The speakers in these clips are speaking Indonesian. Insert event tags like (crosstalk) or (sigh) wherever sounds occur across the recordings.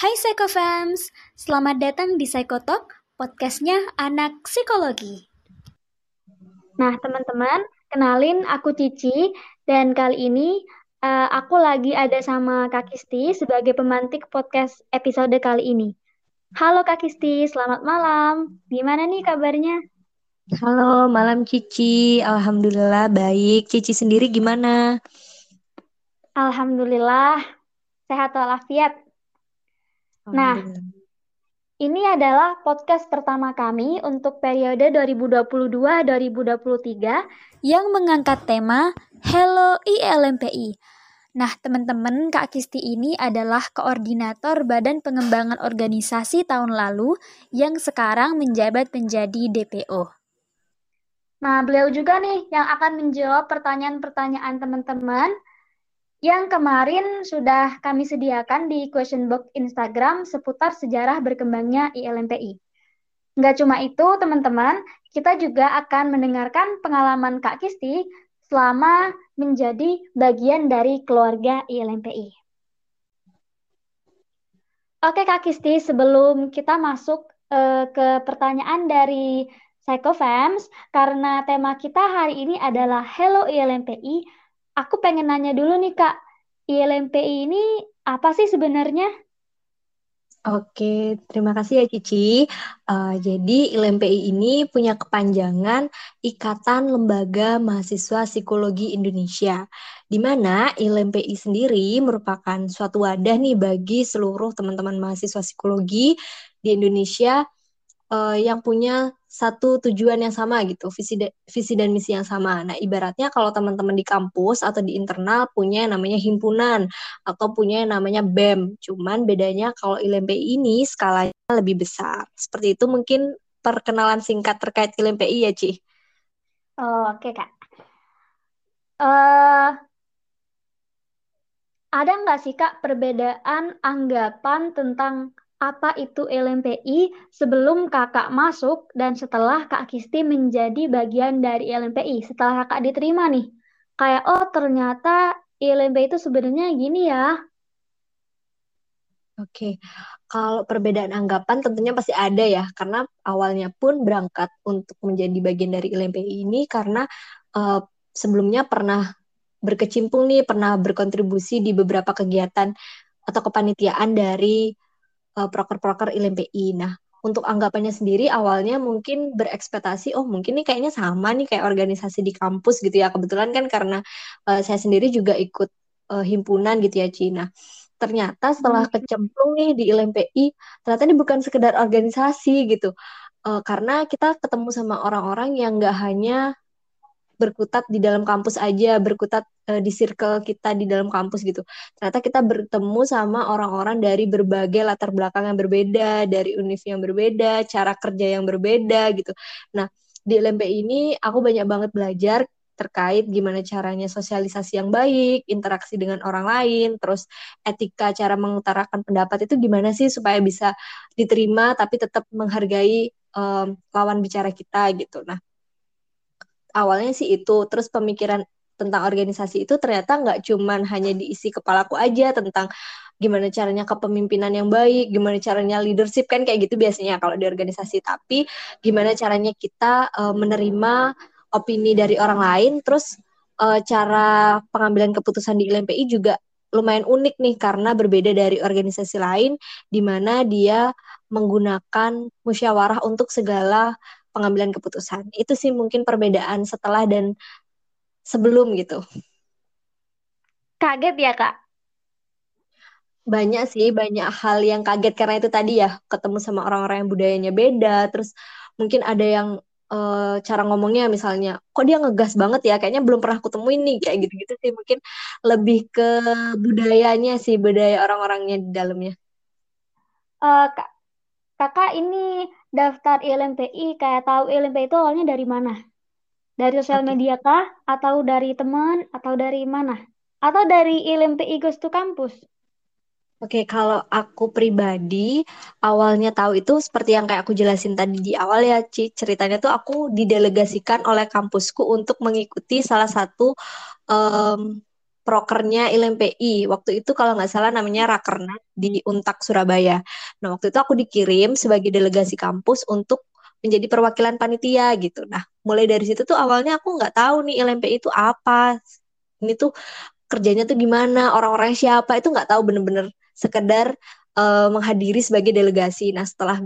Hai Psychofams, selamat datang di Psychotalk, podcastnya anak psikologi. Nah teman-teman, kenalin aku Cici, dan kali ini uh, aku lagi ada sama Kak Kisti sebagai pemantik podcast episode kali ini. Halo Kak Kisti, selamat malam. Gimana nih kabarnya? Halo, malam Cici. Alhamdulillah baik. Cici sendiri gimana? Alhamdulillah, sehat walafiat. Nah, ini adalah podcast pertama kami untuk periode 2022-2023 yang mengangkat tema Hello ILMPI. Nah, teman-teman, Kak Kisti ini adalah koordinator Badan Pengembangan Organisasi tahun lalu yang sekarang menjabat menjadi DPO. Nah, beliau juga nih yang akan menjawab pertanyaan-pertanyaan teman-teman yang kemarin sudah kami sediakan di question box Instagram seputar sejarah berkembangnya ILMPI. Nggak cuma itu, teman-teman, kita juga akan mendengarkan pengalaman Kak Kisti selama menjadi bagian dari keluarga ILMPI. Oke Kak Kisti, sebelum kita masuk uh, ke pertanyaan dari Psychofams, karena tema kita hari ini adalah Hello ILMPI, aku pengen nanya dulu nih Kak, ILMPI ini apa sih sebenarnya? Oke, terima kasih ya Cici. Uh, jadi ILMPI ini punya kepanjangan Ikatan Lembaga Mahasiswa Psikologi Indonesia, di mana ILMPI sendiri merupakan suatu wadah nih bagi seluruh teman-teman mahasiswa psikologi di Indonesia uh, yang punya satu tujuan yang sama gitu, visi da visi dan misi yang sama. Nah, ibaratnya kalau teman-teman di kampus atau di internal punya yang namanya himpunan atau punya yang namanya BEM. Cuman bedanya kalau ILMPI ini skalanya lebih besar. Seperti itu mungkin perkenalan singkat terkait ILMPI ya, Ci. Oh, oke, okay, Kak. Uh, ada nggak sih, Kak, perbedaan anggapan tentang apa itu LMPI sebelum kakak masuk dan setelah Kak Kisti menjadi bagian dari LMPI. Setelah kakak diterima nih, kayak oh ternyata LMPI itu sebenarnya gini ya. Oke, kalau perbedaan anggapan tentunya pasti ada ya, karena awalnya pun berangkat untuk menjadi bagian dari LMPI ini karena uh, sebelumnya pernah berkecimpung nih, pernah berkontribusi di beberapa kegiatan atau kepanitiaan dari uh, proker-proker ILMPI. Nah, untuk anggapannya sendiri awalnya mungkin berekspektasi oh mungkin nih kayaknya sama nih kayak organisasi di kampus gitu ya kebetulan kan karena uh, saya sendiri juga ikut uh, himpunan gitu ya Cina ternyata setelah hmm. kecemplung nih di ILMPI ternyata ini bukan sekedar organisasi gitu uh, karena kita ketemu sama orang-orang yang nggak hanya berkutat di dalam kampus aja, berkutat uh, di circle kita di dalam kampus gitu. Ternyata kita bertemu sama orang-orang dari berbagai latar belakang yang berbeda, dari univ yang berbeda, cara kerja yang berbeda gitu. Nah, di LMP ini aku banyak banget belajar terkait gimana caranya sosialisasi yang baik, interaksi dengan orang lain, terus etika cara mengutarakan pendapat itu gimana sih supaya bisa diterima tapi tetap menghargai um, lawan bicara kita gitu. Nah, awalnya sih itu terus pemikiran tentang organisasi itu ternyata nggak cuman hanya diisi kepalaku aja tentang gimana caranya kepemimpinan yang baik, gimana caranya leadership kan kayak gitu biasanya kalau di organisasi. Tapi gimana caranya kita uh, menerima opini dari orang lain, terus uh, cara pengambilan keputusan di LMPI juga lumayan unik nih karena berbeda dari organisasi lain di mana dia menggunakan musyawarah untuk segala pengambilan keputusan. Itu sih mungkin perbedaan setelah dan sebelum gitu. Kaget ya, Kak? Banyak sih, banyak hal yang kaget karena itu tadi ya, ketemu sama orang-orang yang budayanya beda, terus mungkin ada yang uh, cara ngomongnya misalnya, kok dia ngegas banget ya, kayaknya belum pernah ketemu ini, kayak gitu-gitu sih mungkin lebih ke budayanya sih, budaya orang-orangnya di dalamnya. Uh, kak, kakak ini daftar ILMPI kayak tahu ILMPI itu awalnya dari mana? Dari sosial okay. media kah? Atau dari teman? Atau dari mana? Atau dari ILMPI Ghost to Campus? Oke, okay, kalau aku pribadi awalnya tahu itu seperti yang kayak aku jelasin tadi di awal ya, Ci. Ceritanya tuh aku didelegasikan oleh kampusku untuk mengikuti salah satu um, prokernya ILMPI. Waktu itu kalau nggak salah namanya Rakernas di Untak Surabaya. Nah waktu itu aku dikirim sebagai delegasi kampus untuk menjadi perwakilan panitia gitu. Nah mulai dari situ tuh awalnya aku nggak tahu nih ILMPI itu apa. Ini tuh kerjanya tuh gimana, orang-orangnya siapa itu nggak tahu bener-bener sekedar uh, menghadiri sebagai delegasi. Nah setelah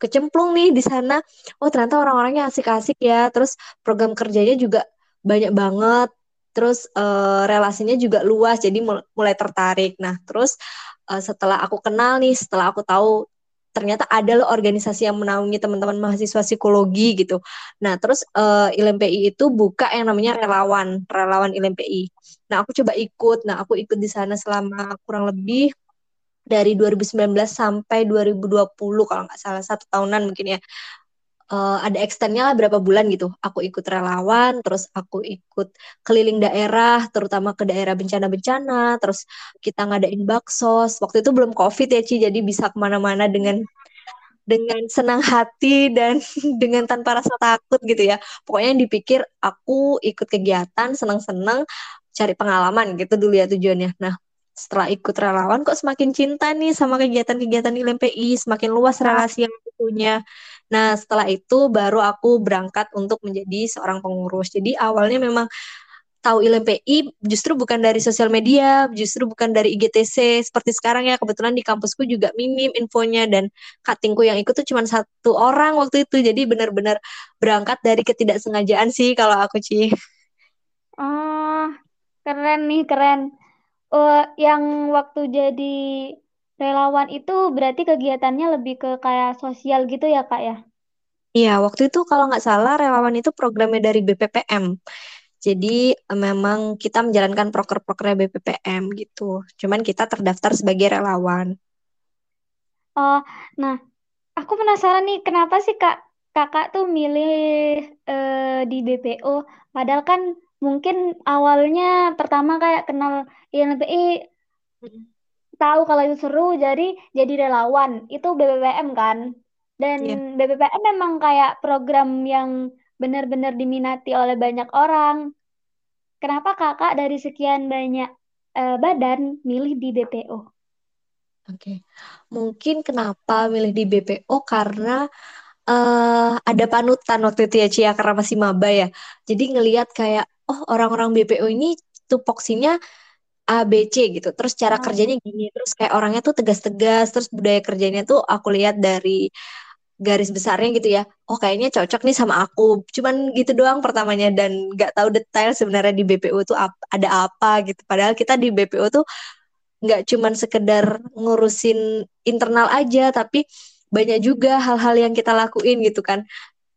kecemplung nih di sana, oh ternyata orang-orangnya asik-asik ya. Terus program kerjanya juga banyak banget terus uh, relasinya juga luas jadi mulai tertarik. Nah terus uh, setelah aku kenal nih setelah aku tahu ternyata ada loh organisasi yang menaungi teman-teman mahasiswa psikologi gitu. Nah terus uh, eh, ILMPI itu buka yang namanya relawan relawan ILMPI nah aku coba ikut. Nah aku ikut di sana selama kurang lebih dari 2019 sampai 2020 kalau nggak salah satu tahunan mungkin ya uh, ada extendnya lah berapa bulan gitu. Aku ikut relawan, terus aku ikut keliling daerah, terutama ke daerah bencana-bencana, terus kita ngadain baksos. Waktu itu belum COVID ya, Ci, jadi bisa ke mana-mana dengan dengan senang hati dan (laughs) dengan tanpa rasa takut gitu ya. Pokoknya yang dipikir aku ikut kegiatan, senang-senang, cari pengalaman gitu dulu ya tujuannya. Nah, setelah ikut relawan kok semakin cinta nih sama kegiatan-kegiatan di LMPI, semakin luas relasi yang punya. Nah, setelah itu baru aku berangkat untuk menjadi seorang pengurus. Jadi awalnya memang tahu ILMPI justru bukan dari sosial media, justru bukan dari IGTC seperti sekarang ya. Kebetulan di kampusku juga minim infonya dan cuttingku yang ikut tuh cuma satu orang waktu itu. Jadi benar-benar berangkat dari ketidaksengajaan sih kalau aku Ci. Oh, keren nih, keren uh, yang waktu jadi relawan itu berarti kegiatannya lebih ke kayak sosial gitu ya Kak ya? Iya, waktu itu kalau nggak salah relawan itu programnya dari BPPM. Jadi memang kita menjalankan proker-prokernya BPPM gitu. Cuman kita terdaftar sebagai relawan. Oh, nah aku penasaran nih kenapa sih Kak Kakak tuh milih uh, di BPO? Padahal kan mungkin awalnya pertama kayak kenal INPI tahu kalau itu seru jadi jadi relawan itu BBPM kan dan yeah. BBPM memang kayak program yang benar-benar diminati oleh banyak orang kenapa kakak dari sekian banyak uh, badan milih di BPO Oke, okay. mungkin kenapa milih di BPO karena uh, ada panutan waktu itu ya Cia karena masih maba ya. Jadi ngelihat kayak oh orang-orang BPO ini tupoksinya A B C gitu. Terus cara oh. kerjanya gini, terus kayak orangnya tuh tegas-tegas, terus budaya kerjanya tuh aku lihat dari garis besarnya gitu ya. Oh kayaknya cocok nih sama aku. Cuman gitu doang pertamanya dan nggak tahu detail sebenarnya di BPO tuh ap ada apa gitu. Padahal kita di BPO tuh nggak cuman sekedar ngurusin internal aja, tapi banyak juga hal-hal yang kita lakuin gitu kan.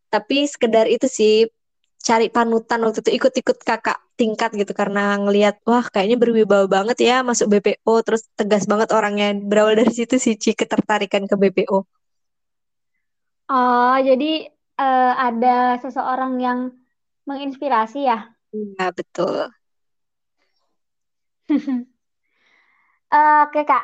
Tapi sekedar itu sih cari panutan waktu itu ikut-ikut kakak tingkat gitu karena ngelihat wah kayaknya berwibawa banget ya masuk BPO terus tegas banget orangnya berawal dari situ sih Ci ketertarikan ke BPO. Oh jadi uh, ada seseorang yang menginspirasi ya? Iya betul. uh, (laughs) Oke kak,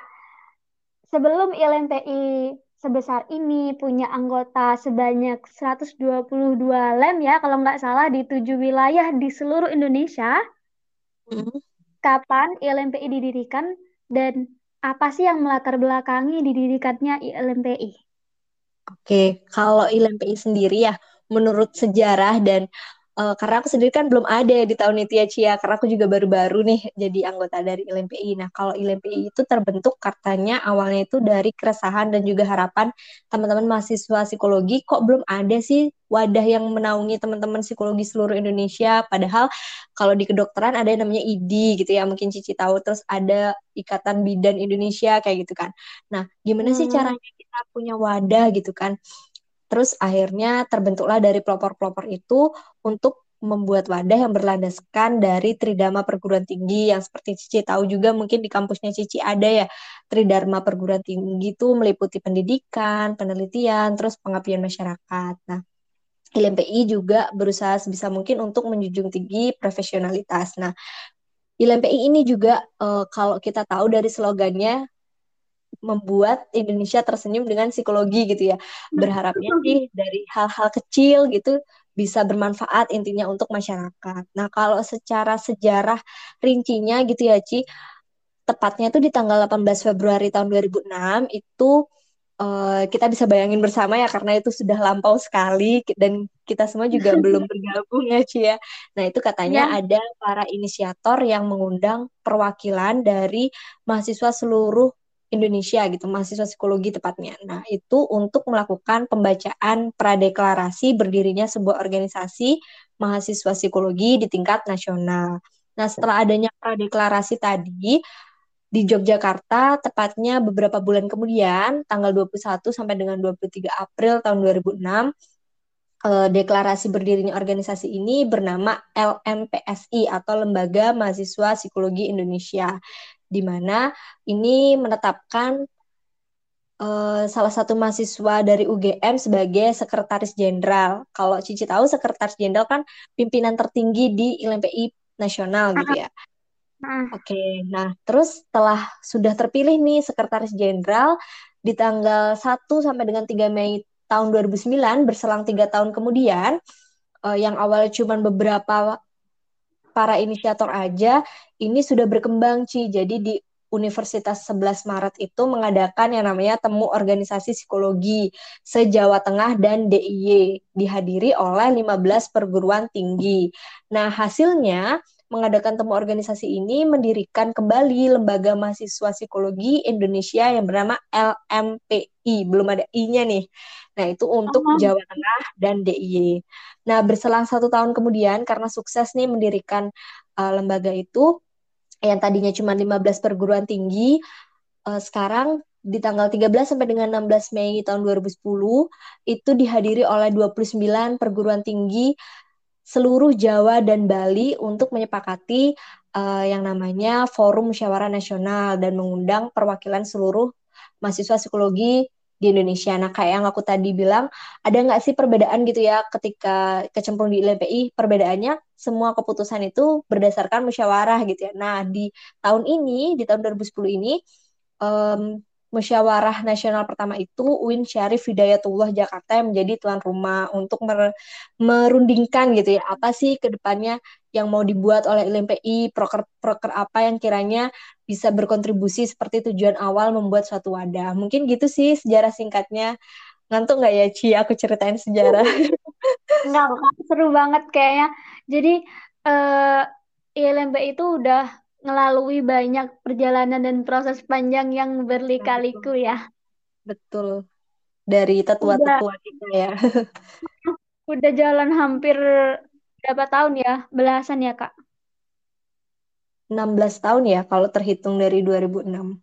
sebelum ILMPI sebesar ini, punya anggota sebanyak 122 lem ya, kalau nggak salah di tujuh wilayah di seluruh Indonesia. Hmm. Kapan ILMPI didirikan dan apa sih yang melatar belakangi didirikannya ILMPI? Oke, kalau ILMPI sendiri ya, menurut sejarah dan uh, karena aku sendiri kan belum ada ya di tahun itu ya Cia karena aku juga baru-baru nih jadi anggota dari LMPI. Nah kalau LMPI itu terbentuk katanya awalnya itu dari keresahan dan juga harapan teman-teman mahasiswa psikologi kok belum ada sih wadah yang menaungi teman-teman psikologi seluruh Indonesia. Padahal kalau di kedokteran ada yang namanya ID gitu ya mungkin Cici tahu terus ada Ikatan Bidan Indonesia kayak gitu kan. Nah gimana hmm. sih caranya kita punya wadah gitu kan? Terus akhirnya terbentuklah dari pelopor-pelopor itu untuk membuat wadah yang berlandaskan dari Tridharma perguruan tinggi yang seperti Cici tahu juga mungkin di kampusnya Cici ada ya Tridharma perguruan tinggi itu meliputi pendidikan, penelitian, terus pengabdian masyarakat. Nah, ILMPI juga berusaha sebisa mungkin untuk menjunjung tinggi profesionalitas. Nah, ILMPI ini juga uh, kalau kita tahu dari slogannya membuat Indonesia tersenyum dengan psikologi gitu ya. Berharapnya sih dari hal-hal kecil gitu bisa bermanfaat intinya untuk masyarakat. Nah, kalau secara sejarah rincinya gitu ya, Ci, tepatnya itu di tanggal 18 Februari tahun 2006 itu uh, kita bisa bayangin bersama ya karena itu sudah lampau sekali dan kita semua juga (laughs) belum bergabung ya Ci ya. Nah, itu katanya ya. ada para inisiator yang mengundang perwakilan dari mahasiswa seluruh Indonesia gitu, mahasiswa psikologi tepatnya. Nah, itu untuk melakukan pembacaan pradeklarasi berdirinya sebuah organisasi mahasiswa psikologi di tingkat nasional. Nah, setelah adanya pradeklarasi tadi, di Yogyakarta tepatnya beberapa bulan kemudian tanggal 21 sampai dengan 23 April tahun 2006 eh, deklarasi berdirinya organisasi ini bernama LMPSI atau Lembaga Mahasiswa Psikologi Indonesia di mana ini menetapkan uh, salah satu mahasiswa dari UGM sebagai sekretaris jenderal. Kalau Cici tahu sekretaris jenderal kan pimpinan tertinggi di LMPI nasional gitu ya. Nah. Oke, nah terus setelah sudah terpilih nih sekretaris jenderal di tanggal 1 sampai dengan 3 Mei tahun 2009 berselang tiga tahun kemudian uh, yang awalnya cuma beberapa para inisiator aja ini sudah berkembang Ci. Jadi di Universitas 11 Maret itu mengadakan yang namanya temu organisasi psikologi se-Jawa Tengah dan DIY dihadiri oleh 15 perguruan tinggi. Nah, hasilnya mengadakan temu organisasi ini mendirikan kembali Lembaga Mahasiswa Psikologi Indonesia yang bernama LMPI. Belum ada I-nya nih. Nah, itu untuk oh. Jawa Tengah dan DIY. Nah, berselang satu tahun kemudian, karena sukses nih mendirikan uh, lembaga itu, yang tadinya cuma 15 perguruan tinggi, uh, sekarang di tanggal 13 sampai dengan 16 Mei tahun 2010 itu dihadiri oleh 29 perguruan tinggi seluruh Jawa dan Bali untuk menyepakati uh, yang namanya Forum Musyawarah Nasional dan mengundang perwakilan seluruh mahasiswa psikologi di Indonesia. Nah, kayak yang aku tadi bilang, ada nggak sih perbedaan gitu ya ketika kecemplung di LPI? Perbedaannya semua keputusan itu berdasarkan musyawarah gitu ya. Nah, di tahun ini, di tahun 2010 ini, um, musyawarah nasional pertama itu UIN Syarif Hidayatullah Jakarta yang menjadi tuan rumah untuk mer merundingkan gitu ya apa sih ke depannya yang mau dibuat oleh LMPI proker-proker apa yang kiranya bisa berkontribusi seperti tujuan awal membuat suatu wadah. Mungkin gitu sih sejarah singkatnya. Ngantuk nggak ya Ci? Aku ceritain sejarah. (laughs) Nggak seru banget kayaknya. Jadi eh, LMPI itu udah melalui banyak perjalanan dan proses panjang yang berlika-liku ya. Betul. Dari tetua-tetua kita ya. (laughs) Udah jalan hampir berapa tahun ya? Belasan ya, Kak? 16 tahun ya kalau terhitung dari 2006.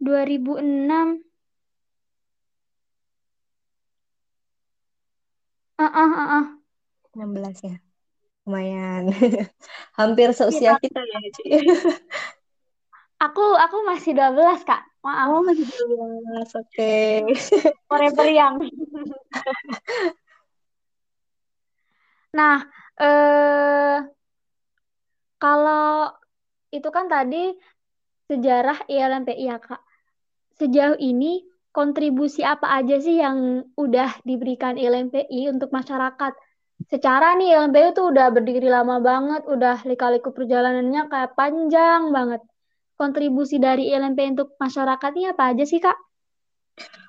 2006. Ah, uh, ah, uh, ah, uh, 16 ya lumayan (laughs) hampir seusia ya. kita ya Ci. aku aku masih 12 kak maaf oh masih 12 oke (laughs) okay. forever yang nah eh kalau itu kan tadi sejarah ILMPI ya kak sejauh ini kontribusi apa aja sih yang udah diberikan ILMPI untuk masyarakat secara nih LMPU tuh udah berdiri lama banget, udah lika-liku perjalanannya kayak panjang banget. Kontribusi dari LMP untuk masyarakat ini apa aja sih, Kak?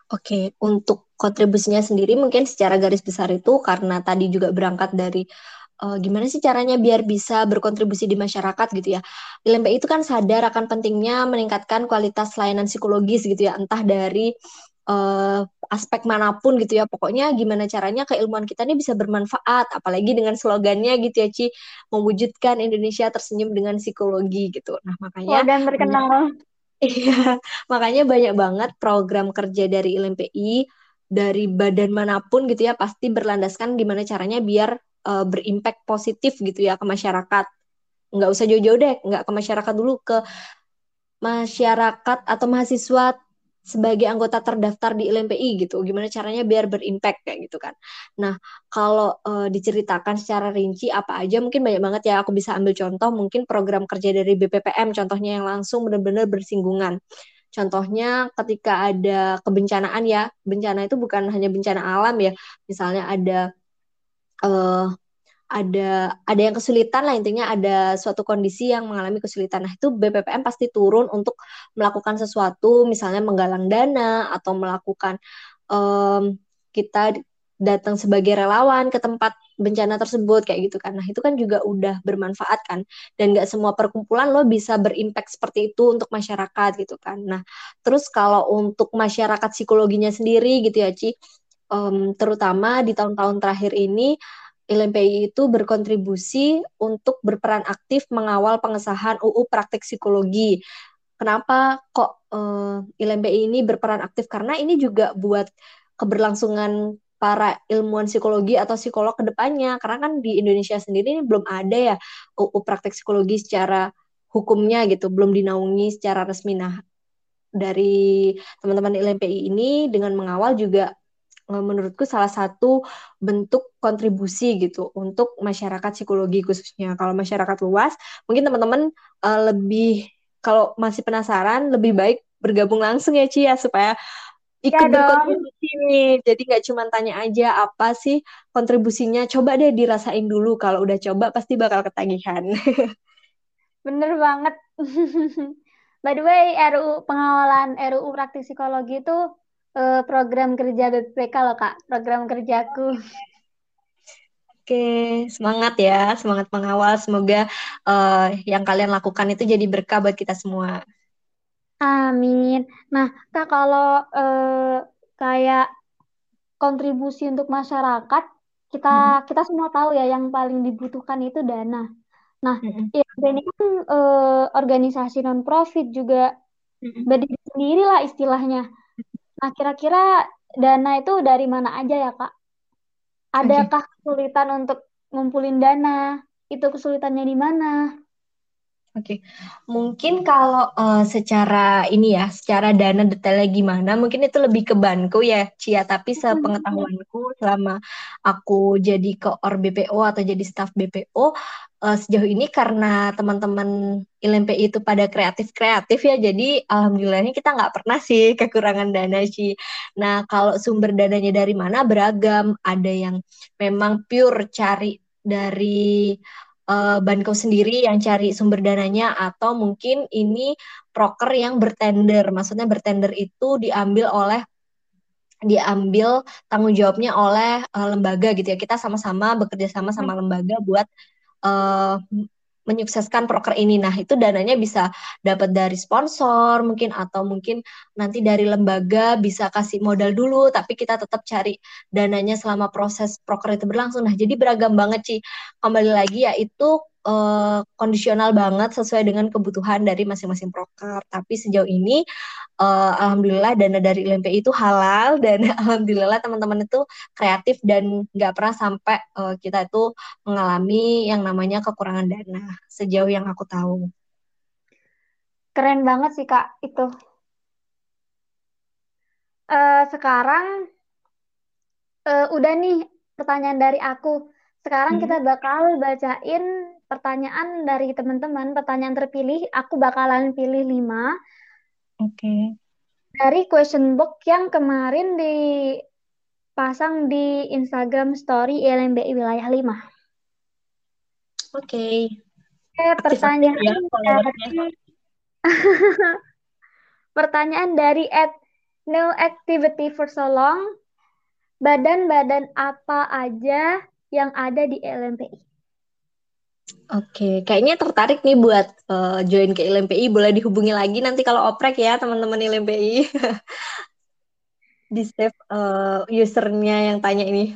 Oke, untuk kontribusinya sendiri mungkin secara garis besar itu karena tadi juga berangkat dari uh, gimana sih caranya biar bisa berkontribusi di masyarakat gitu ya. LMP itu kan sadar akan pentingnya meningkatkan kualitas layanan psikologis gitu ya, entah dari uh, aspek mana pun gitu ya. Pokoknya gimana caranya keilmuan kita ini bisa bermanfaat. Apalagi dengan slogannya gitu ya Ci. Mewujudkan Indonesia tersenyum dengan psikologi gitu. Nah makanya slogan terkenal. (laughs) Iya. Makanya banyak banget program kerja dari LMPI dari badan mana pun gitu ya pasti berlandaskan gimana caranya biar uh, berimpact positif gitu ya ke masyarakat. Nggak usah jauh-jauh deh nggak ke masyarakat dulu ke masyarakat atau mahasiswa sebagai anggota terdaftar di LMPI gitu. Gimana caranya biar berimpact kayak gitu kan. Nah, kalau uh, diceritakan secara rinci apa aja mungkin banyak banget ya aku bisa ambil contoh mungkin program kerja dari BPPM contohnya yang langsung benar-benar bersinggungan. Contohnya ketika ada kebencanaan ya, bencana itu bukan hanya bencana alam ya, misalnya ada uh, ada ada yang kesulitan lah intinya ada suatu kondisi yang mengalami kesulitan. Nah, itu BPPM pasti turun untuk melakukan sesuatu, misalnya menggalang dana atau melakukan um, kita datang sebagai relawan ke tempat bencana tersebut kayak gitu kan. Nah, itu kan juga udah bermanfaat kan. Dan nggak semua perkumpulan lo bisa berimpact seperti itu untuk masyarakat gitu kan. Nah, terus kalau untuk masyarakat psikologinya sendiri gitu ya, Ci, um, terutama di tahun-tahun terakhir ini LMPI itu berkontribusi untuk berperan aktif mengawal pengesahan UU Praktek Psikologi. Kenapa kok uh, eh, LMPI ini berperan aktif? Karena ini juga buat keberlangsungan para ilmuwan psikologi atau psikolog ke depannya. Karena kan di Indonesia sendiri ini belum ada ya UU Praktek Psikologi secara hukumnya gitu, belum dinaungi secara resmi. Nah, dari teman-teman LMPI ini dengan mengawal juga menurutku salah satu bentuk kontribusi gitu untuk masyarakat psikologi khususnya. Kalau masyarakat luas, mungkin teman-teman uh, lebih kalau masih penasaran lebih baik bergabung langsung ya Ci ya supaya ikut ya berkontribusi nih. Jadi nggak cuma tanya aja apa sih kontribusinya. Coba deh dirasain dulu. Kalau udah coba pasti bakal ketagihan. (laughs) Bener banget. (laughs) By the way, RU pengawalan RUU praktik psikologi itu uh, program kerja BPK loh kak, program kerjaku. Oke, semangat ya, semangat mengawal. Semoga uh, yang kalian lakukan itu jadi berkah buat kita semua. Amin. Nah, kak kalau uh, kayak kontribusi untuk masyarakat, kita hmm. kita semua tahu ya yang paling dibutuhkan itu dana. Nah, hmm. ya, ini kan uh, organisasi non profit juga hmm. berdiri sendiri lah istilahnya. Nah, kira-kira dana itu dari mana aja ya, Kak? Adakah okay. kesulitan untuk ngumpulin dana? Itu kesulitannya di mana? Oke, okay. mungkin kalau uh, secara ini ya, secara dana detailnya gimana, mungkin itu lebih ke banku ya, Cia. Tapi hmm. sepengetahuanku selama aku jadi ke OR BPO atau jadi staff BPO, uh, sejauh ini karena teman-teman ILMPI itu pada kreatif-kreatif ya, jadi alhamdulillahnya kita nggak pernah sih kekurangan dana sih. Nah, kalau sumber dananya dari mana beragam, ada yang memang pure cari dari uh, Banko sendiri yang cari sumber dananya atau mungkin ini proker yang bertender. Maksudnya bertender itu diambil oleh diambil tanggung jawabnya oleh uh, lembaga gitu ya. Kita sama-sama bekerja sama sama hmm. lembaga buat uh, menyukseskan proker ini. Nah, itu dananya bisa dapat dari sponsor mungkin atau mungkin nanti dari lembaga bisa kasih modal dulu tapi kita tetap cari dananya selama proses proker itu berlangsung. Nah, jadi beragam banget sih. Kembali lagi ya itu uh, kondisional banget sesuai dengan kebutuhan dari masing-masing proker. Tapi sejauh ini uh, alhamdulillah dana dari LMPI itu halal (laughs) dan alhamdulillah teman-teman itu kreatif dan nggak pernah sampai uh, kita itu mengalami yang namanya kekurangan dana sejauh yang aku tahu. Keren banget sih kak itu. Uh, sekarang uh, udah nih pertanyaan dari aku. Sekarang hmm. kita bakal bacain pertanyaan dari teman-teman. Pertanyaan terpilih, aku bakalan pilih lima Oke. Okay. Dari question box yang kemarin dipasang di Instagram story LMBI Wilayah 5. Oke. Okay. Oke, pertanyaan ya, dari (laughs) Pertanyaan dari at no activity for so long. Badan-badan apa aja yang ada di LMPI? Oke, kayaknya tertarik nih buat uh, join ke LMPI. Boleh dihubungi lagi nanti kalau oprek ya teman-teman LMPI. (laughs) Di save uh, usernya yang tanya ini.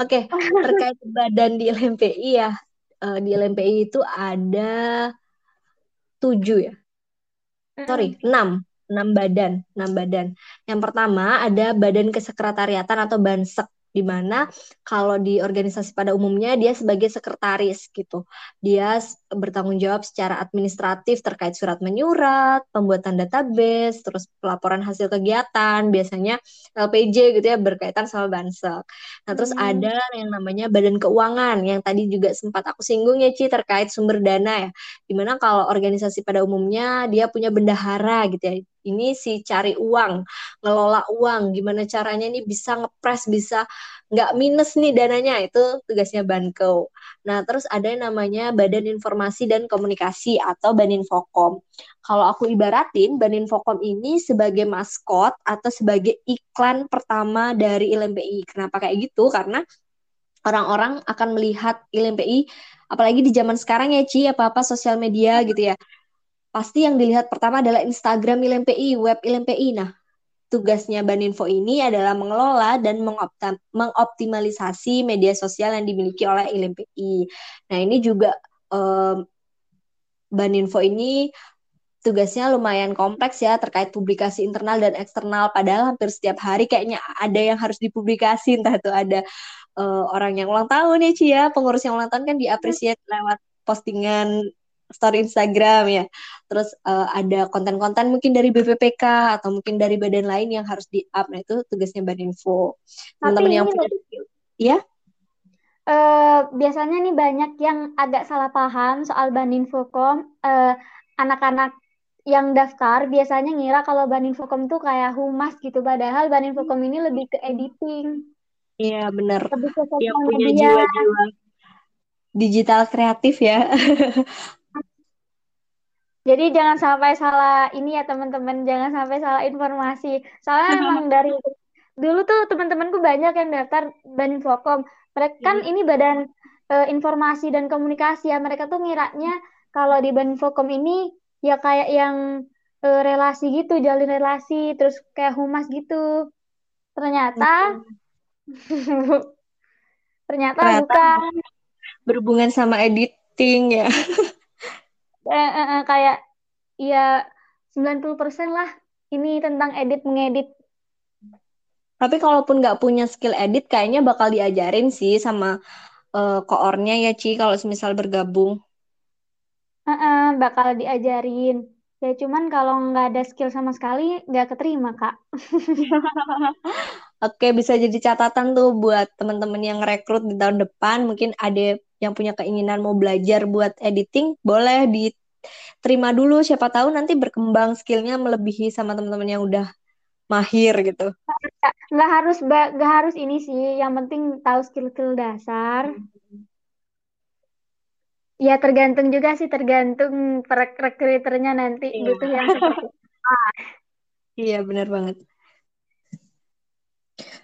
Oke, terkait badan di LMPI ya. Uh, di LMPI itu ada tujuh ya. Sorry, enam. Enam badan, enam badan. Yang pertama ada Badan Kesekretariatan atau Bansek di mana kalau di organisasi pada umumnya dia sebagai sekretaris gitu. Dia bertanggung jawab secara administratif terkait surat menyurat, pembuatan database, terus pelaporan hasil kegiatan, biasanya LPJ gitu ya berkaitan sama Bansek. Nah, terus hmm. ada yang namanya Badan Keuangan yang tadi juga sempat aku singgung ya Ci terkait sumber dana ya. Di mana kalau organisasi pada umumnya dia punya bendahara gitu ya. Ini si cari uang, ngelola uang, gimana caranya ini bisa ngepres, bisa nggak minus nih dananya itu tugasnya Banko. Nah terus ada yang namanya Badan Informasi dan Komunikasi atau Baninfokom. Kalau aku ibaratin Baninfokom ini sebagai maskot atau sebagai iklan pertama dari ILMPI. Kenapa kayak gitu? Karena orang-orang akan melihat ILMPI apalagi di zaman sekarang ya Ci apa-apa sosial media gitu ya pasti yang dilihat pertama adalah Instagram ILMPI, web ILMPI. Nah, tugasnya Baninfo ini adalah mengelola dan mengoptimalisasi media sosial yang dimiliki oleh ILMPI. Nah, ini juga um, Baninfo ini tugasnya lumayan kompleks ya terkait publikasi internal dan eksternal. Padahal hampir setiap hari kayaknya ada yang harus dipublikasi. Entah itu ada uh, orang yang ulang tahun ya Ci ya. Pengurus yang ulang tahun kan diapresiasi lewat postingan story Instagram ya. Terus uh, ada konten-konten mungkin dari BPPK atau mungkin dari badan lain yang harus di-up. Nah, itu tugasnya Baninfo. Teman-teman yang punya ya? Uh, biasanya nih banyak yang agak salah paham soal Baninfocom. Uh, anak-anak yang daftar biasanya ngira kalau Baninfocom tuh kayak humas gitu, padahal Baninfocom ini lebih ke editing. Iya benar. Lebih ke yang punya jiwa-jiwa digital kreatif ya. (laughs) Jadi jangan sampai salah ini ya teman-teman, jangan sampai salah informasi. Soalnya (laughs) emang dari dulu tuh teman-temanku banyak yang daftar Baninfokom. Mereka kan hmm. ini badan uh, informasi dan komunikasi ya. Mereka tuh ngiranya kalau di Baninfokom ini ya kayak yang uh, relasi gitu, jalin relasi, terus kayak humas gitu. Ternyata hmm. (laughs) ternyata, ternyata bukan berhubungan sama editing ya. (laughs) eh, eh, eh, kayak ya 90% lah ini tentang edit mengedit. Tapi kalaupun nggak punya skill edit, kayaknya bakal diajarin sih sama uh, koornya ya Ci kalau semisal bergabung. Uh -uh, bakal diajarin. Ya cuman kalau nggak ada skill sama sekali nggak keterima kak. (laughs) Oke bisa jadi catatan tuh buat teman-teman yang rekrut di tahun depan. Mungkin ada yang punya keinginan mau belajar buat editing, boleh diterima dulu. Siapa tahu nanti berkembang skillnya melebihi sama teman-teman yang udah mahir gitu. Nggak harus nggak harus ini sih. Yang penting tahu skill-skill dasar. Ya tergantung juga sih, tergantung rekruternya nanti iya. butuh yang seperti. Iya benar banget.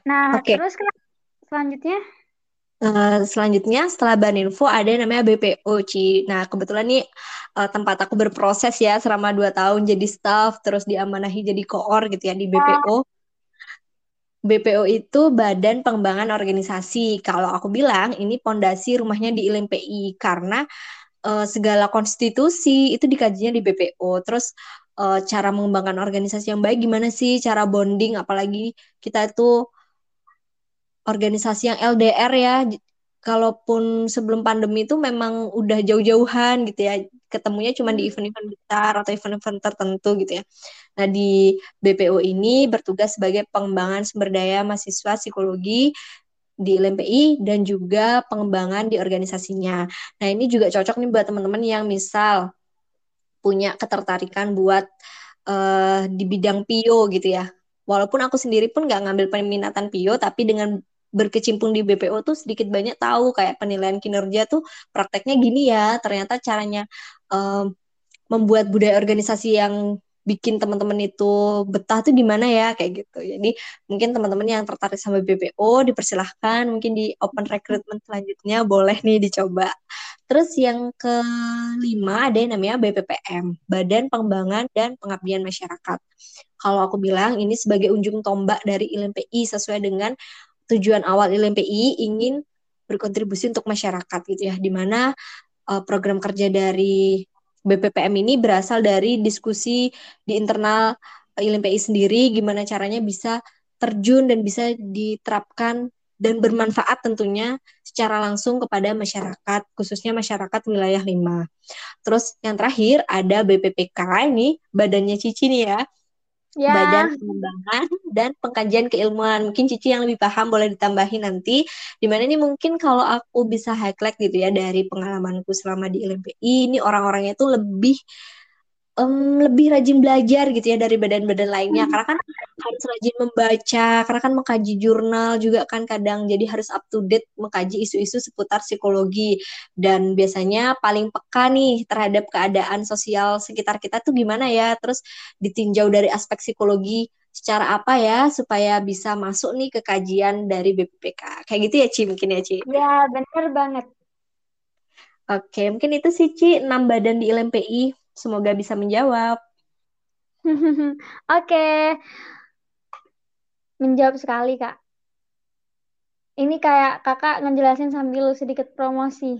Nah okay. terus selanjutnya? Uh, selanjutnya setelah Baninfo ada yang namanya BPO Ci. Nah kebetulan nih uh, tempat aku berproses ya selama dua tahun jadi staff terus diamanahi jadi koor gitu ya di BPO. BPO itu Badan Pengembangan Organisasi. Kalau aku bilang ini pondasi rumahnya di ILMPI karena uh, segala konstitusi itu dikajinya di BPO. Terus uh, cara mengembangkan organisasi yang baik gimana sih? Cara bonding apalagi kita itu organisasi yang LDR ya kalaupun sebelum pandemi itu memang udah jauh-jauhan gitu ya ketemunya cuma di hmm. event-event besar atau event-event tertentu gitu ya. Nah di BPO ini bertugas sebagai pengembangan sumber daya mahasiswa psikologi di LMPI dan juga pengembangan di organisasinya. Nah ini juga cocok nih buat teman-teman yang misal punya ketertarikan buat uh, di bidang PIO gitu ya. Walaupun aku sendiri pun nggak ngambil peminatan PIO, tapi dengan berkecimpung di BPO tuh sedikit banyak tahu kayak penilaian kinerja tuh prakteknya gini ya. Ternyata caranya um, membuat budaya organisasi yang bikin teman-teman itu betah tuh di mana ya kayak gitu. Jadi mungkin teman-teman yang tertarik sama BPO dipersilahkan mungkin di open recruitment selanjutnya boleh nih dicoba. Terus yang kelima ada yang namanya BPPM Badan Pengembangan dan Pengabdian Masyarakat. Kalau aku bilang ini sebagai unjung tombak dari ILMPI sesuai dengan tujuan awal LMPI ingin berkontribusi untuk masyarakat gitu ya, di mana uh, program kerja dari BPPM ini berasal dari diskusi di internal LMPI sendiri, gimana caranya bisa terjun dan bisa diterapkan dan bermanfaat tentunya secara langsung kepada masyarakat, khususnya masyarakat wilayah 5. Terus yang terakhir ada BPPK ini badannya Cici nih ya. Ya. Badan Pengembangan dan Pengkajian Keilmuan. Mungkin Cici yang lebih paham boleh ditambahin nanti. Di mana ini mungkin kalau aku bisa highlight gitu ya dari pengalamanku selama di LMPI, ini orang-orangnya itu lebih um, lebih rajin belajar gitu ya dari badan-badan lainnya. Hmm. karena kan harus rajin membaca karena kan mengkaji jurnal juga kan kadang. Jadi harus up to date mengkaji isu-isu seputar psikologi. Dan biasanya paling peka nih terhadap keadaan sosial sekitar kita tuh gimana ya? Terus ditinjau dari aspek psikologi secara apa ya supaya bisa masuk nih ke kajian dari BPPK kayak gitu ya Ci mungkin ya Ci? Ya bener banget. Oke, mungkin itu sih Ci, 6 badan di LMPI. Semoga bisa menjawab. (laughs) Oke. Menjawab sekali, Kak. Ini kayak kakak ngejelasin sambil sedikit promosi.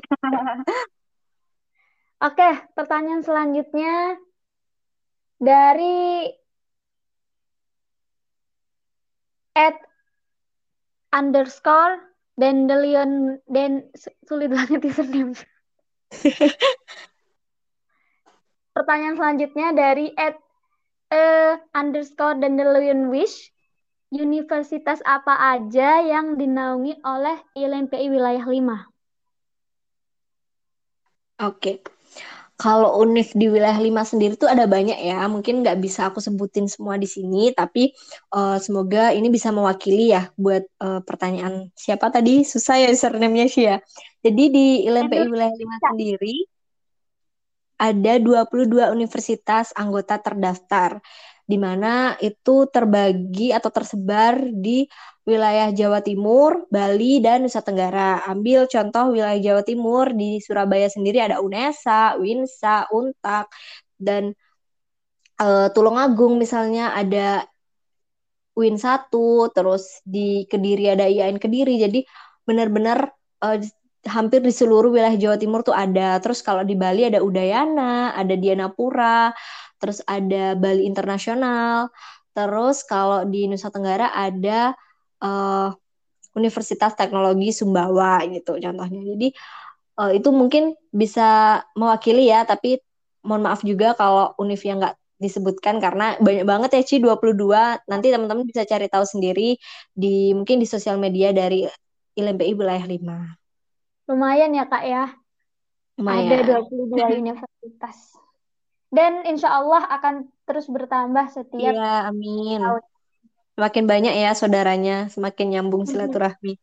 (laughs) Oke, pertanyaan selanjutnya dari at underscore Dandelion dan sulit banget username. (laughs) pertanyaan selanjutnya dari at uh, underscore Dandelion Wish. Universitas apa aja yang dinaungi oleh ILMPI wilayah 5? Oke. Kalau univ di wilayah 5 sendiri tuh ada banyak ya. Mungkin nggak bisa aku sebutin semua di sini, tapi uh, semoga ini bisa mewakili ya buat uh, pertanyaan siapa tadi? Susah ya username-nya sih ya. Jadi di ILMPI wilayah 5 sendiri ada 22 universitas anggota terdaftar di mana itu terbagi atau tersebar di wilayah Jawa Timur, Bali, dan Nusa Tenggara. Ambil contoh wilayah Jawa Timur, di Surabaya sendiri ada UNESA, WINSA, UNTAK, dan uh, Tulungagung misalnya ada Win 1, terus di Kediri ada IAIN Kediri. Jadi benar-benar uh, hampir di seluruh wilayah Jawa Timur tuh ada. Terus kalau di Bali ada Udayana, ada Dianapura, terus ada Bali Internasional. Terus kalau di Nusa Tenggara ada uh, Universitas Teknologi Sumbawa gitu contohnya. Jadi uh, itu mungkin bisa mewakili ya, tapi mohon maaf juga kalau univ yang nggak disebutkan karena banyak banget ya Ci 22. Nanti teman-teman bisa cari tahu sendiri di mungkin di sosial media dari ILMPI wilayah 5. Lumayan ya Kak ya. Lumayan. Ada 22 (laughs) universitas. Dan insya Allah akan terus bertambah setiap Iya, amin. tahun. Semakin banyak ya saudaranya, semakin nyambung silaturahmi.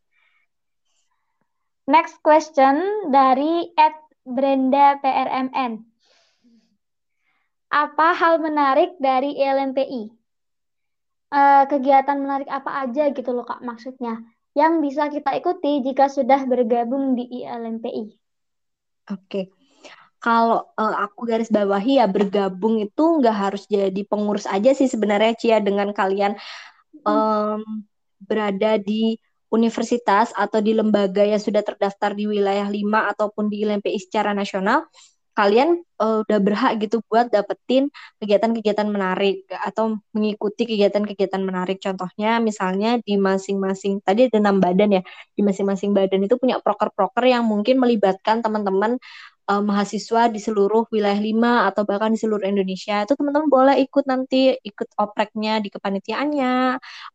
Next question dari Ed Brenda PRMN. Apa hal menarik dari LMPI? Uh, eh, kegiatan menarik apa aja gitu loh Kak maksudnya? Yang bisa kita ikuti jika sudah bergabung di ILMPI? Oke. Kalau uh, aku garis bawahi ya bergabung itu nggak harus jadi pengurus aja sih sebenarnya Cia dengan kalian um, berada di universitas atau di lembaga yang sudah terdaftar di wilayah 5 ataupun di ILMPI secara nasional kalian uh, udah berhak gitu buat dapetin kegiatan-kegiatan menarik atau mengikuti kegiatan-kegiatan menarik. Contohnya misalnya di masing-masing tadi ada enam badan ya, di masing-masing badan itu punya proker-proker yang mungkin melibatkan teman-teman uh, mahasiswa di seluruh wilayah lima atau bahkan di seluruh Indonesia. Itu teman-teman boleh ikut nanti ikut opreknya di kepanitiaannya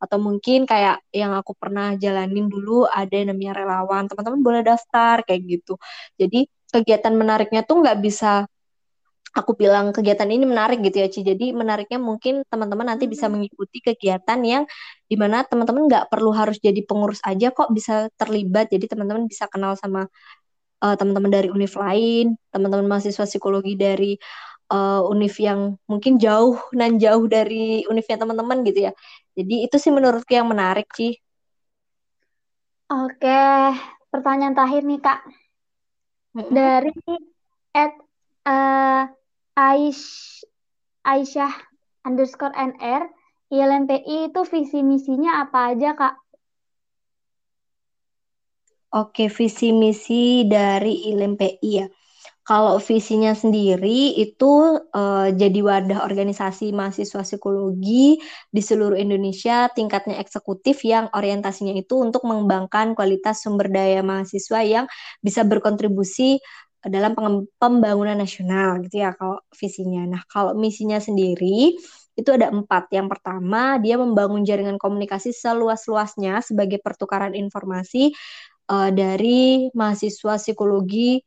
atau mungkin kayak yang aku pernah jalanin dulu ada yang namanya relawan. Teman-teman boleh daftar kayak gitu. Jadi kegiatan menariknya tuh nggak bisa aku bilang kegiatan ini menarik gitu ya Ci. Jadi menariknya mungkin teman-teman nanti bisa mengikuti kegiatan yang di mana teman-teman nggak perlu harus jadi pengurus aja kok bisa terlibat. Jadi teman-teman bisa kenal sama uh, teman-teman dari univ lain, teman-teman mahasiswa psikologi dari uh, univ yang mungkin jauh (laughs) dan jauh dari univnya teman-teman gitu ya. Jadi itu sih menurutku yang menarik Ci. Oke, pertanyaan terakhir nih Kak dari at uh, Aish, Aisyah underscore NR ILMPI itu visi misinya apa aja kak? Oke, visi misi dari ILMPI ya. Kalau visinya sendiri itu uh, jadi wadah organisasi mahasiswa psikologi di seluruh Indonesia tingkatnya eksekutif yang orientasinya itu untuk mengembangkan kualitas sumber daya mahasiswa yang bisa berkontribusi dalam pembangunan nasional gitu ya kalau visinya. Nah kalau misinya sendiri itu ada empat. Yang pertama dia membangun jaringan komunikasi seluas-luasnya sebagai pertukaran informasi uh, dari mahasiswa psikologi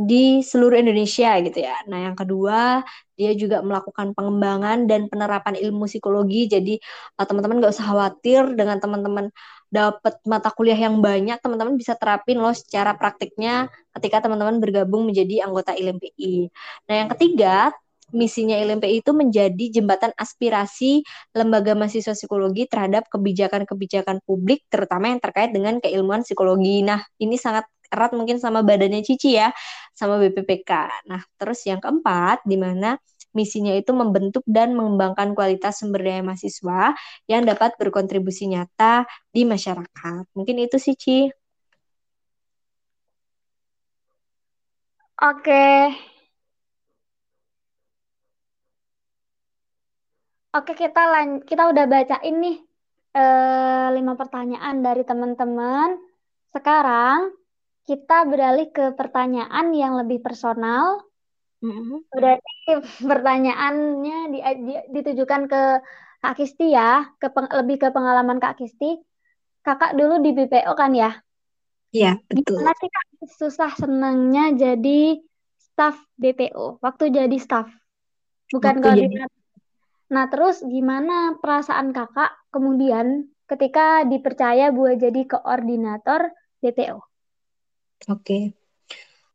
di seluruh Indonesia gitu ya. Nah, yang kedua, dia juga melakukan pengembangan dan penerapan ilmu psikologi. Jadi, uh, teman-teman nggak usah khawatir dengan teman-teman dapat mata kuliah yang banyak, teman-teman bisa terapin loh secara praktiknya ketika teman-teman bergabung menjadi anggota ILMPI. Nah, yang ketiga, misinya ILMPI itu menjadi jembatan aspirasi lembaga mahasiswa psikologi terhadap kebijakan-kebijakan publik, terutama yang terkait dengan keilmuan psikologi. Nah, ini sangat erat mungkin sama badannya Cici ya, sama BPPK. Nah, terus yang keempat, di mana misinya itu membentuk dan mengembangkan kualitas sumber daya mahasiswa yang dapat berkontribusi nyata di masyarakat. Mungkin itu sih, Ci. Oke. Oke, kita lan kita udah bacain nih eh, lima pertanyaan dari teman-teman. Sekarang kita beralih ke pertanyaan yang lebih personal. Mm-hmm. Berarti pertanyaannya di, di, ditujukan ke Kak Kisti ya, ke peng, lebih ke pengalaman Kak Kisti. Kakak dulu di BPO kan ya? Iya, betul. Gimana sih Kak susah senangnya jadi staff BPO, waktu jadi staff? Bukan koordinator. Nah, terus gimana perasaan kakak kemudian ketika dipercaya buat jadi koordinator BPO? Oke.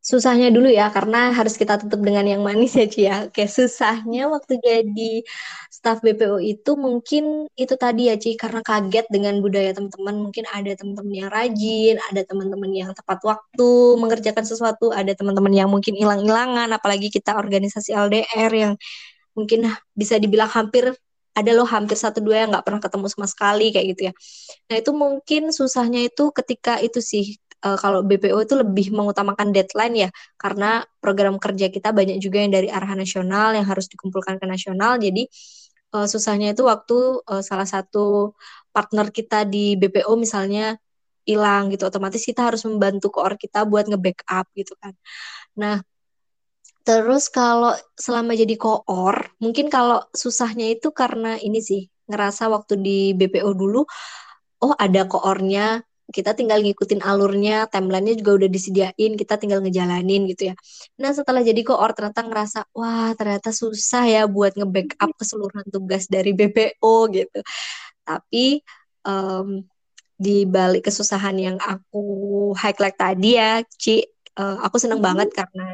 Susahnya dulu ya, karena harus kita tutup dengan yang manis ya, Ci ya. Oke, susahnya waktu jadi staff BPO itu mungkin itu tadi ya, Ci, karena kaget dengan budaya teman-teman. Mungkin ada teman-teman yang rajin, ada teman-teman yang tepat waktu mengerjakan sesuatu, ada teman-teman yang mungkin hilang-hilangan, apalagi kita organisasi LDR yang mungkin bisa dibilang hampir ada loh hampir satu dua yang nggak pernah ketemu sama sekali kayak gitu ya. Nah itu mungkin susahnya itu ketika itu sih uh, kalau BPO itu lebih mengutamakan deadline ya karena program kerja kita banyak juga yang dari arah nasional yang harus dikumpulkan ke nasional. Jadi uh, susahnya itu waktu uh, salah satu partner kita di BPO misalnya hilang gitu otomatis kita harus membantu koor kita buat nge-backup gitu kan. Nah terus kalau selama jadi koor mungkin kalau susahnya itu karena ini sih ngerasa waktu di BPO dulu oh ada koornya kita tinggal ngikutin alurnya, timelinenya juga udah disediain, kita tinggal ngejalanin gitu ya. Nah setelah jadi koor ternyata ngerasa, wah ternyata susah ya buat nge-backup keseluruhan tugas dari BPO gitu. Tapi um, di balik kesusahan yang aku highlight tadi ya, Ci, uh, aku seneng mm -hmm. banget karena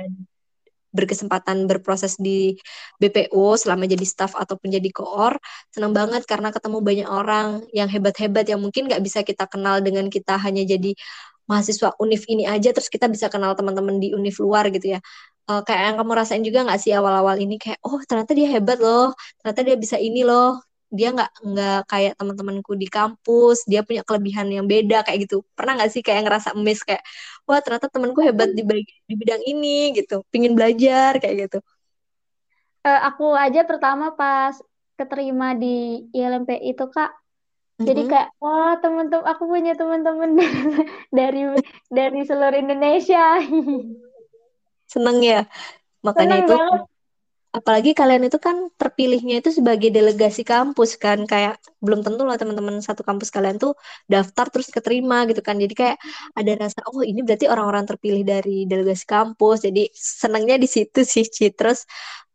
berkesempatan berproses di BPO selama jadi staff ataupun jadi koor senang banget karena ketemu banyak orang yang hebat-hebat yang mungkin nggak bisa kita kenal dengan kita hanya jadi mahasiswa univ ini aja terus kita bisa kenal teman-teman di univ luar gitu ya. Uh, kayak yang kamu rasain juga nggak sih awal-awal ini? Kayak oh ternyata dia hebat loh ternyata dia bisa ini loh dia nggak nggak kayak teman-temanku di kampus dia punya kelebihan yang beda kayak gitu. Pernah nggak sih kayak ngerasa miss kayak wah ternyata temanku hebat di di bidang ini gitu. Pingin belajar kayak gitu. Uh, aku aja pertama pas keterima di ILMP itu kak. Mm-hmm. jadi kayak wah teman-teman aku punya teman-teman (laughs) dari dari seluruh Indonesia. (laughs) Seneng ya makanya seneng itu. banget apalagi kalian itu kan terpilihnya itu sebagai delegasi kampus kan kayak belum tentu lah teman-teman satu kampus kalian tuh daftar terus keterima gitu kan. Jadi kayak ada rasa oh ini berarti orang-orang terpilih dari delegasi kampus. Jadi senangnya di situ sih Ci. Terus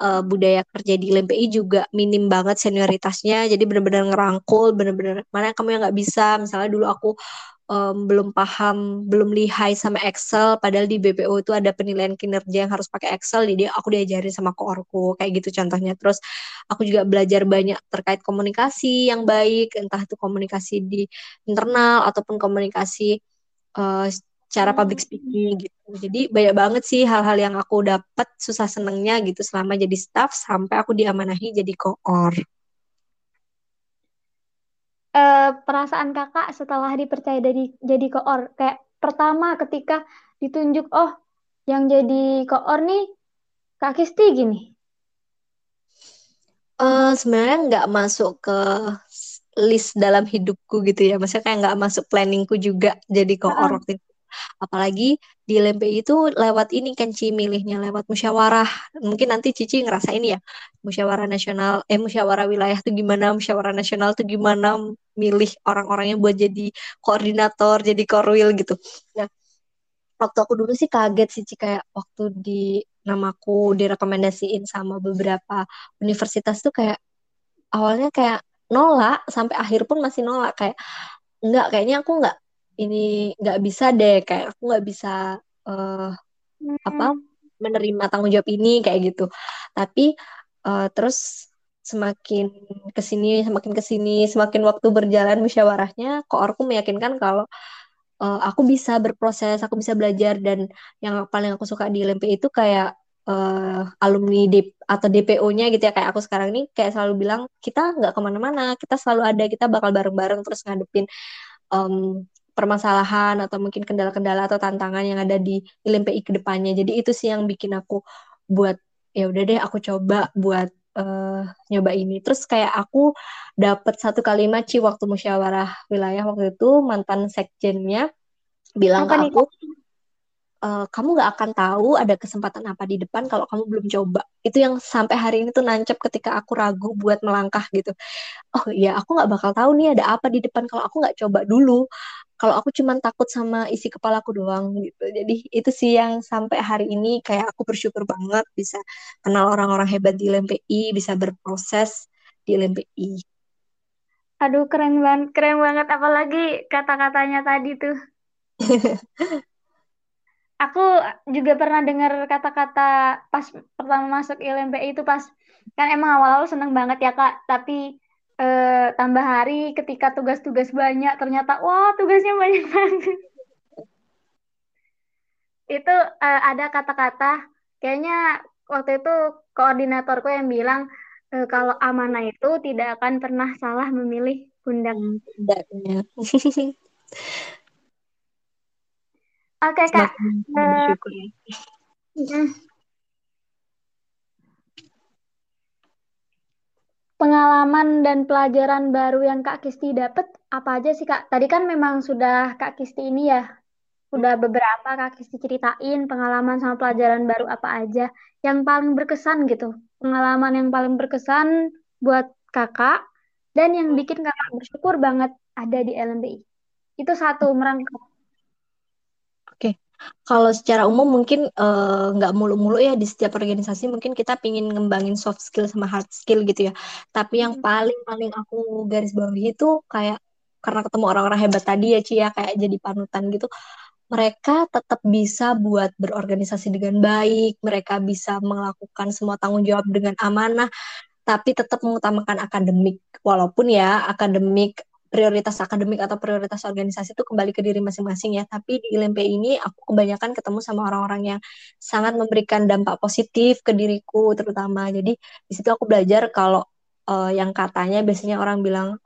uh, budaya kerja di LMPI juga minim banget senioritasnya. Jadi benar-benar ngerangkul benar-benar mana kamu yang nggak bisa? Misalnya dulu aku um, belum paham, belum lihai sama Excel, padahal di BPO itu ada penilaian kinerja yang harus pakai Excel, jadi aku diajarin sama koorku, kayak gitu contohnya. Terus aku juga belajar banyak terkait komunikasi yang baik, entah itu komunikasi di internal ataupun komunikasi uh, cara public speaking gitu. Jadi banyak banget sih hal-hal yang aku dapat susah senengnya gitu selama jadi staff sampai aku diamanahi jadi koor uh, perasaan kakak setelah dipercaya dari jadi koor kayak pertama ketika ditunjuk oh Yang jadi koor nih Kak Kisti gini. Uh, sebenarnya nggak masuk ke list dalam hidupku gitu ya. Maksudnya kayak nggak masuk planningku juga jadi koor waktu itu. Apalagi di LMPI itu lewat ini kan Ci milihnya lewat musyawarah. Mungkin nanti Cici ngerasain ya musyawarah nasional, eh musyawarah wilayah tuh gimana, musyawarah nasional tuh gimana milih orang-orangnya buat jadi koordinator, jadi korwil gitu. Nah, waktu aku dulu sih kaget sih Ci kayak waktu di namaku direkomendasiin sama beberapa universitas tuh kayak awalnya kayak nolak sampai akhir pun masih nolak kayak enggak kayaknya aku enggak ini nggak bisa deh kayak aku nggak bisa uh, hmm. apa menerima tanggung jawab ini kayak gitu tapi uh, terus semakin ke sini semakin ke sini semakin waktu berjalan musyawarahnya kok aku meyakinkan kalau uh, aku bisa berproses aku bisa belajar dan yang paling aku suka di LMP itu kayak uh, alumni DP atau DPO-nya gitu ya kayak aku sekarang ini kayak selalu bilang kita nggak ke mana-mana kita selalu ada kita bakal bareng-bareng terus ngadepin um, permasalahan atau mungkin kendala-kendala atau tantangan yang ada di ILMPI ke depannya. Jadi itu sih yang bikin aku buat ya udah deh aku coba buat uh, nyoba ini. Terus kayak aku dapat satu kalimat sih waktu musyawarah wilayah waktu itu mantan sekjennya bilang apa ke nih? aku uh, kamu gak akan tahu ada kesempatan apa di depan kalau kamu belum coba. Itu yang sampai hari ini tuh nancep ketika aku ragu buat melangkah gitu. Oh iya, aku gak bakal tahu nih ada apa di depan kalau aku gak coba dulu kalau aku cuma takut sama isi kepalaku doang gitu. Jadi itu sih yang sampai hari ini kayak aku bersyukur banget bisa kenal orang-orang hebat di LMPI bisa berproses di LMPI aduh keren banget keren banget. Apalagi kata-katanya tadi tuh. (laughs) Aku juga pernah dengar kata-kata pas pertama masuk LMPI itu pas kan emang awal-awal seneng banget ya kak. Tapi eh, tambah hari ketika tugas-tugas banyak ternyata wah tugasnya banyak (laughs) banget. Itu eh, ada kata-kata kayaknya waktu itu koordinatorku yang bilang eh, kalau amanah itu tidak akan pernah salah memilih pundak. Pundaknya. (laughs) Oke okay, kak. Uh, pengalaman dan pelajaran baru yang Kak Kisti dapat apa aja sih Kak? Tadi kan memang sudah Kak Kisti ini ya, udah beberapa Kak Kisti ceritain pengalaman sama pelajaran baru apa aja yang paling berkesan gitu. Pengalaman yang paling berkesan buat Kakak dan yang bikin Kakak bersyukur banget ada di LMBI. Itu satu merangkap kalau secara umum mungkin eh, nggak uh, mulu-mulu ya di setiap organisasi mungkin kita pingin ngembangin soft skill sama hard skill gitu ya. Tapi yang hmm. paling paling aku garis bawahi itu kayak karena ketemu orang-orang hebat tadi ya Cia ya, kayak jadi panutan gitu. Mereka tetap bisa buat berorganisasi dengan baik, mereka bisa melakukan semua tanggung jawab dengan amanah, tapi tetap mengutamakan akademik. Walaupun ya akademik prioritas akademik atau prioritas organisasi itu kembali ke diri masing-masing ya. Tapi di LMP ini aku kebanyakan ketemu sama orang-orang yang sangat memberikan dampak positif ke diriku terutama. Jadi di situ aku belajar kalau uh, yang katanya biasanya orang bilang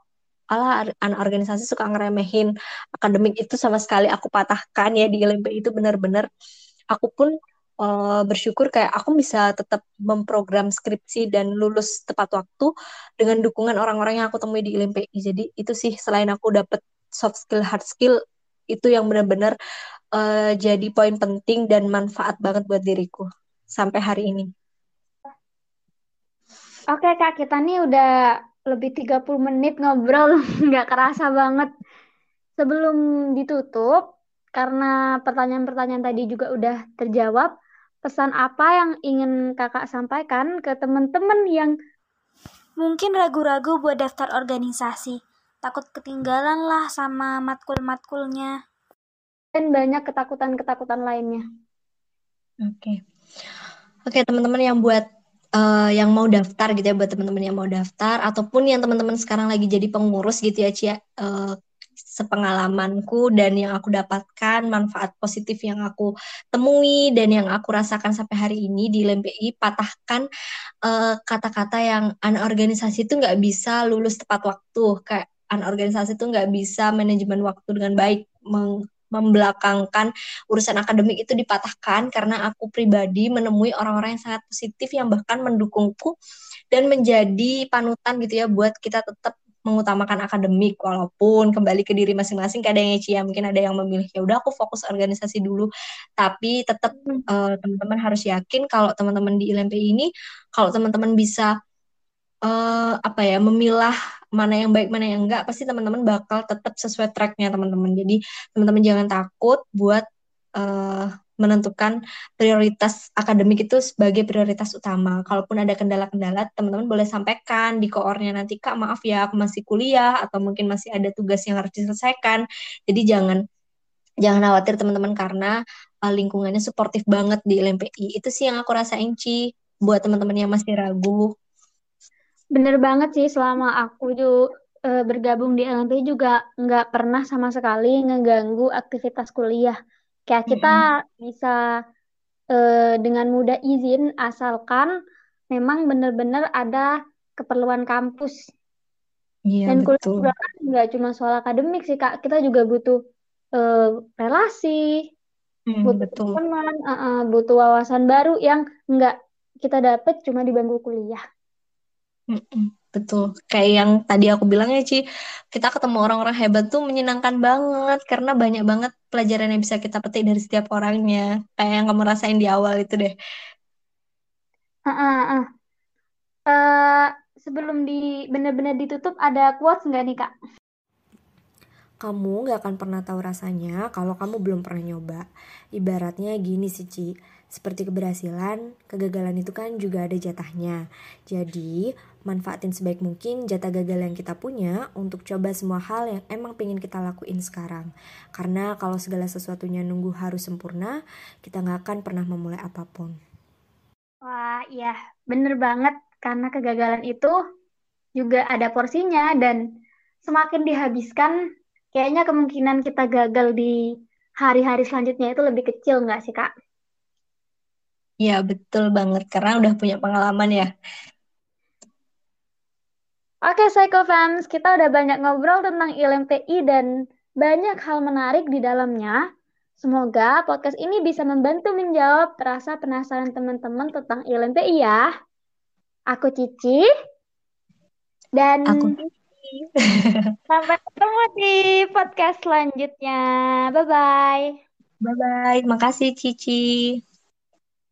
ala anak organisasi suka ngeremehin akademik itu sama sekali aku patahkan ya di LMP itu benar-benar aku pun uh, bersyukur kayak aku bisa tetap memprogram skripsi dan lulus tepat waktu dengan dukungan orang-orang yang aku temui di ILMPI. Jadi itu sih selain aku dapat soft skill, hard skill itu yang benar-benar uh, jadi poin penting dan manfaat banget buat diriku sampai hari ini. Oke Kak, kita nih udah lebih 30 menit ngobrol, (laughs) nggak kerasa banget. Sebelum ditutup, karena pertanyaan-pertanyaan tadi juga udah terjawab, pesan apa yang ingin kakak sampaikan ke teman-teman yang mungkin ragu-ragu buat daftar organisasi, takut ketinggalan lah sama matkul-matkulnya. Dan banyak ketakutan-ketakutan lainnya. Oke. Okay. Oke, okay, teman-teman yang buat uh, yang mau daftar gitu ya buat teman-teman yang mau daftar ataupun yang teman-teman sekarang lagi jadi pengurus gitu ya Cia uh, sepengalamanku dan yang aku dapatkan manfaat positif yang aku temui dan yang aku rasakan sampai hari ini di LMPI patahkan eh, kata-kata uh, yang anak organisasi itu nggak bisa lulus tepat waktu. Kayak anak organisasi itu nggak bisa manajemen waktu dengan baik meng membelakangkan urusan akademik itu dipatahkan karena aku pribadi menemui orang-orang yang sangat positif yang bahkan mendukungku dan menjadi panutan gitu ya buat kita tetap mengutamakan akademik walaupun kembali ke diri masing-masing kadang ya mungkin ada yang memilih ya udah aku fokus organisasi dulu. Tapi tetap uh, teman-teman harus yakin kalau teman-teman di ILMP ini kalau teman-teman bisa uh, apa ya memilah mana yang baik mana yang enggak pasti teman-teman bakal tetap sesuai tracknya teman-teman. Jadi teman-teman jangan takut buat uh, menentukan prioritas akademik itu sebagai prioritas utama. Kalaupun ada kendala-kendala, teman-teman boleh sampaikan di koornya nanti, Kak, maaf ya, aku masih kuliah atau mungkin masih ada tugas yang harus diselesaikan. Jadi jangan jangan khawatir teman-teman karena uh, lingkungannya suportif banget di LMPI. Itu sih yang aku rasain, Ci, buat teman-teman yang masih ragu. Bener banget sih, selama aku juga uh, bergabung di LMPI juga nggak pernah sama sekali ngeganggu aktivitas kuliah Kayak kita bisa uh, dengan mudah izin asalkan memang benar-benar ada keperluan kampus. Iya, Dan kuliah kan nggak cuma soal akademik sih kak, kita juga butuh uh, relasi, hmm, butuh betul. teman, uh, uh, butuh wawasan baru yang nggak kita dapat cuma di bangku kuliah. Hmm, betul. Kayak yang tadi aku bilang ya, Ci, kita ketemu orang-orang hebat tuh menyenangkan banget karena banyak banget pelajaran yang bisa kita petik dari setiap orangnya. Kayak yang kamu rasain di awal itu deh. Uh, uh, uh. Uh, sebelum di benar-benar ditutup ada quotes nggak nih kak? Kamu gak akan pernah tahu rasanya kalau kamu belum pernah nyoba. Ibaratnya gini sih, Ci seperti keberhasilan, kegagalan itu kan juga ada jatahnya. Jadi, manfaatin sebaik mungkin jatah gagal yang kita punya untuk coba semua hal yang emang pengen kita lakuin sekarang. Karena kalau segala sesuatunya nunggu harus sempurna, kita nggak akan pernah memulai apa pun. Wah, iya, bener banget. Karena kegagalan itu juga ada porsinya dan semakin dihabiskan, kayaknya kemungkinan kita gagal di hari-hari selanjutnya itu lebih kecil nggak sih, Kak? Iya, betul banget. Karena udah punya pengalaman ya. Oke, Psychofans, kita udah banyak ngobrol tentang ILMPI dan banyak hal menarik di dalamnya. Semoga podcast ini bisa membantu menjawab rasa penasaran teman-teman tentang ILMPI ya. Aku Cici. Dan Aku (laughs) sampai ketemu di podcast selanjutnya. Bye-bye. Bye-bye. Makasih Cici.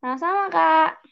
Sama-sama, Kak.